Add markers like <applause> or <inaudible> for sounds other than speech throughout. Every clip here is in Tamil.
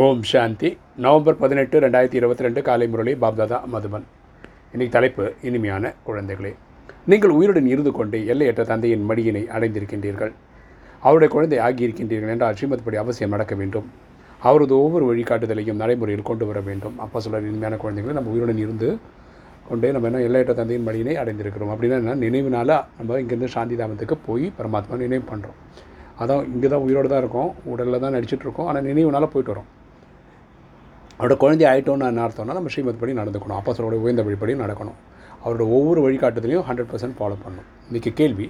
ஓம் சாந்தி. நவம்பர் பதினெட்டு ரெண்டாயிரத்தி இருபத்தி ரெண்டு காலை முரளி பாப்தாதா மதுபன். இன்னைக்கு தலைப்பு இனிமையான குழந்தைகளே. நீங்கள் உயிருடன் இருந்து கொண்டு எல்லையற்ற தந்தையின் மடியினை அடைந்திருக்கின்றீர்கள். அவருடைய குழந்தை ஆகியிருக்கின்றீர்கள் என்றால் ஸ்ரீமத்படி அவசியம் நடக்க வேண்டும். அவரது ஒவ்வொரு வழிகாட்டுதலையும் நடைமுறையில் கொண்டு வர வேண்டும். அப்போ சொல்ல இனிமையான குழந்தைகளை நம்ம உயிருடன் இருந்து கொண்டே நம்ம என்ன எல்லையற்ற தந்தையின் மடியினை அடைந்திருக்கிறோம். அப்படின்னா என்ன? நினைவுனால நம்ம இங்கேருந்து சாந்தி தாமத்துக்கு போய் பரமாத்மா நினைவு பண்ணுறோம் அதான் இங்கே தான் உயிரோடு தான் இருக்கோம் உடலில் தான் நடிச்சிட்ருக்கோம் ஆனால் நினைவுனால போயிட்டு வரோம் அவரோட குழந்தை ஆகிட்டோன்னு என்ன அர்த்தம்னா நம்ம ஸ்ரீமத் படி நடந்துக்கணும். அப்பா உயர்ந்த வழிப்படி நடக்கணும். அவரோட ஒவ்வொரு வழிகாட்டுதலையும் ஹண்ட்ரட் பர்சன்ட் ஃபாலோ பண்ணணும். இன்றைக்கி கேள்வி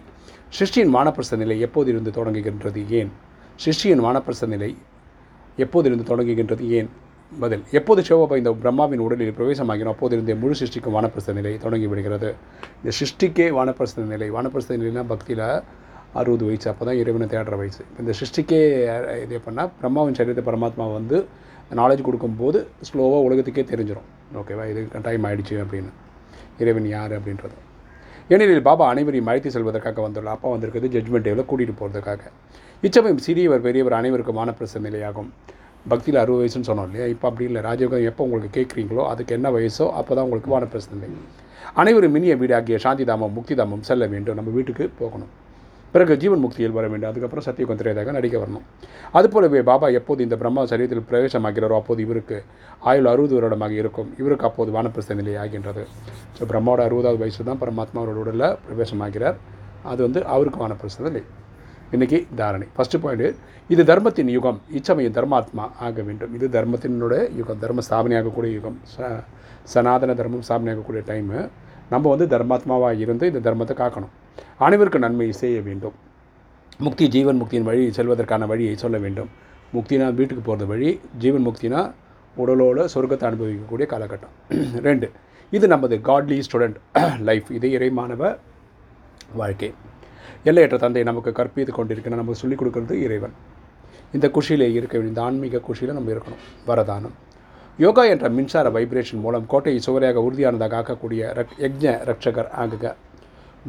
சிருஷ்டியின் வானப்பிரச நிலை எப்போது இருந்து தொடங்குகின்றது ஏன்? சிருஷ்டியின் வானப்பிரச நிலை எப்போது இருந்து தொடங்குகின்றது ஏன்? பதில் எப்போது சிவபாபா இந்த பிரம்மாவின் உடலில் பிரவேசமாகினோ அப்போது இருந்தே முழு சிருஷ்டிக்கும் வானப்பிரச நிலை தொடங்கி விடுகிறது இந்த சிருஷ்டிக்கே வானப்பிரச நிலை. வானப்பிரச நிலைனா பக்தியில் அறுபது வயசு அப்போ தான் இறைவனை தேடுற வயசு. இந்த சிருஷ்டிக்கே இது பண்ணால் பிரம்மாவின் சரீரத்தை பரமாத்மா வந்து நாலேஜ் கொடுக்கும்போது ஸ்லோவாக உலகத்துக்கே தெரிஞ்சிடும் ஓகேவா இது டைம் ஆகிடுச்சு அப்படின்னு. இறைவன் யார் அப்படின்றது. ஏனெனில் பாபா அனைவரையும் அழைத்து செல்வதற்காக வந்துள்ள அப்பா வந்திருக்கிறது ஜட்மெண்ட் டேவில் கூட்டிகிட்டு போகிறதுக்காக இச்சமயம் சிறியவர் பெரியவர் அனைவருக்கும் வானப்பிரச நிலையாகும். பக்தியில் அறுபது வயசுன்னு சொன்னோம் இல்லையா? இப்போ அப்படி இல்லை. ராஜயோகம் எப்போ உங்களுக்கு கேட்குறீங்களோ அதுக்கு என்ன வயசோ அப்போ தான் உங்களுக்கு வான நிலை. அனைவரும் மினிய வீடாகிய சாந்தி தாமம் முக்தி தாமம் செல்ல வேண்டும். நம்ம வீட்டுக்கு போகணும். பிறகு ஜீவன் முக்தியில் வர வேண்டும். அதுக்கப்புறம் சத்தியகுந்த திரையதாக நடிக்க வரணும். அதுபோலவே பாபா எப்போது இந்த பிரம்மா சரீரத்தில் பிரவேசமாகிறாரோ அப்போது இவருக்கு ஆயுள் அறுபது வருடமாக இருக்கும். இவருக்கு அப்போது வானப்பிரஸ்த நிலை ஆகின்றது. ஸோ பிரம்மாவோட அறுபதாவது வயசு தான் பரமாத்மாவோட உடலில் பிரவேசமாகிறார். அது வந்து அவருக்கு வானப்பிரஸ்த நிலை. இன்றைக்கி தாரணை. ஃபஸ்ட்டு பாயிண்ட் இது தர்மத்தின் யுகம். இச்சமயம் தர்மாத்மா ஆக வேண்டும். இது தர்மத்தினுடைய யுகம். தர்ம ஸ்தாபனையாகக்கூடிய யுகம். ச சனாதன தர்மம் ஸ்தாபனையாகக்கூடிய டைமு நம்ம வந்து தர்மாத்மாவாக இருந்து இந்த தர்மத்தை காக்கணும். அனைவருக்கும் நன்மை செய்ய வேண்டும். முக்தி ஜீவன் முக்தியின் வழி செல்வதற்கான வழியை சொல்ல வேண்டும். முக்தினா வீட்டுக்கு போகிறது வழி ஜீவன் முக்தினா உடலோட சொர்க்கத்தை அனுபவிக்கக்கூடிய காலகட்டம். <clears throat> ரெண்டு இது நமது காட்லி ஸ்டூடெண்ட் லைஃப் இது இறைமானவ வாழ்க்கை. எல்லையற்ற தந்தை நமக்கு கற்பித்து கொண்டிருக்கிற நமக்கு சொல்லிக் கொடுக்கறது இறைவன். இந்த குஷியிலே இருக்க வேண்டிய இந்த ஆன்மீக குஷியில் நம்ம இருக்கணும். வரதானம். யோகா என்ற மின்சார வைப்ரேஷன் மூலம் கோட்டையை சுவரையாக உறுதியானதாக ஆக்கக்கூடிய ரக் யஜ்ஞ ரட்சகர் ஆகுக.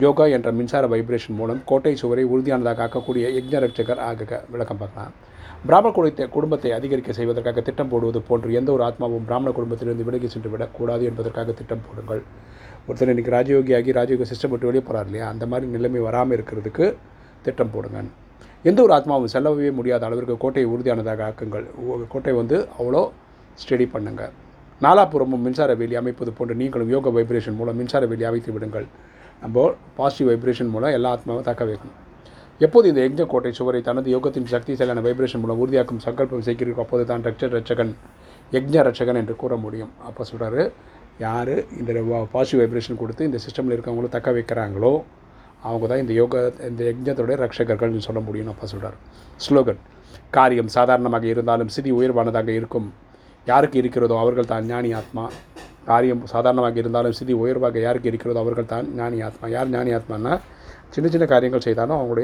யோகா என்ற மின்சார வைப்ரேஷன் மூலம் கோட்டை சுவரை உறுதியானதாக ஆக்கக்கூடிய யக்ஞ ரட்சகர் ஆக விளக்கம் பார்க்கலாம். பிராமண குலத்தை குடும்பத்தை அதிகரிக்க செய்வதற்காக திட்டம் போடுவது போன்று எந்த ஒரு ஆத்மாவும் பிராமண குடும்பத்திலிருந்து விலகி சென்று விடக்கூடாது என்பதற்காக திட்டம் போடுங்கள். ஒருத்தர் இன்றைக்கி ராஜயோகி ஆகி ராஜயோக சிஸ்டம் விட்டு வெளியே போகிறார் இல்லையா? அந்த மாதிரி நிலைமை வராமல் இருக்கிறதுக்கு திட்டம் போடுங்க எந்த ஒரு ஆத்மாவும் செல்லவே முடியாத அளவிற்கு கோட்டையை உறுதியானதாக ஆக்குங்கள். கோட்டை வந்து அவ்வளோ ஸ்டடி பண்ணுங்கள் நாலாபுறமும் மின்சார வேலி அமைப்பது போன்று நீங்களும் யோக வைப்ரேஷன் மூலம் மின்சார வேலி அமைத்து விடுங்கள். நம்ம பாசிட்டிவ் வைப்ரேஷன் மூலம் எல்லா ஆத்மாவும் தக்க வைக்கணும். எப்போது இந்த யக்ஞ கோட்டை சுவரை தனது யோகத்தின் சக்தி வைப்ரேஷன் மூலம் உறுதியாக்கும் சங்கல்பம் செய்கிறீர்கள் அப்போது தான் ரட்ச ரட்சகன் யக்ஞ ரட்சகன் என்று கூற முடியும். அப்போ சொல்கிறாரு யார் இந்த பாசிட்டிவ் வைப்ரேஷன் கொடுத்து இந்த சிஸ்டமில் இருக்கவங்களும் தக்க வைக்கிறாங்களோ அவங்க தான் இந்த யோக இந்த யஜ்ஞத்தோடைய ரட்சகர்கள்னு சொல்ல முடியும்னு அப்பா சொல்கிறார் ஸ்லோகன் காரியம் சாதாரணமாக இருந்தாலும் சிதி உயர்வானதாக இருக்கும். யாருக்கு இருக்கிறதோ அவர்கள் தான் ஞானி ஆத்மா. காரியம் சாதாரணமாக இருந்தாலும் சிதி உயர்வாக யாருக்கு இருக்கிறதோ அவர்கள் தான் ஞானி ஆத்மா யார் ஞானி ஆத்மானா சின்ன சின்ன காரியங்கள் செய்தாலும் அவங்களுடைய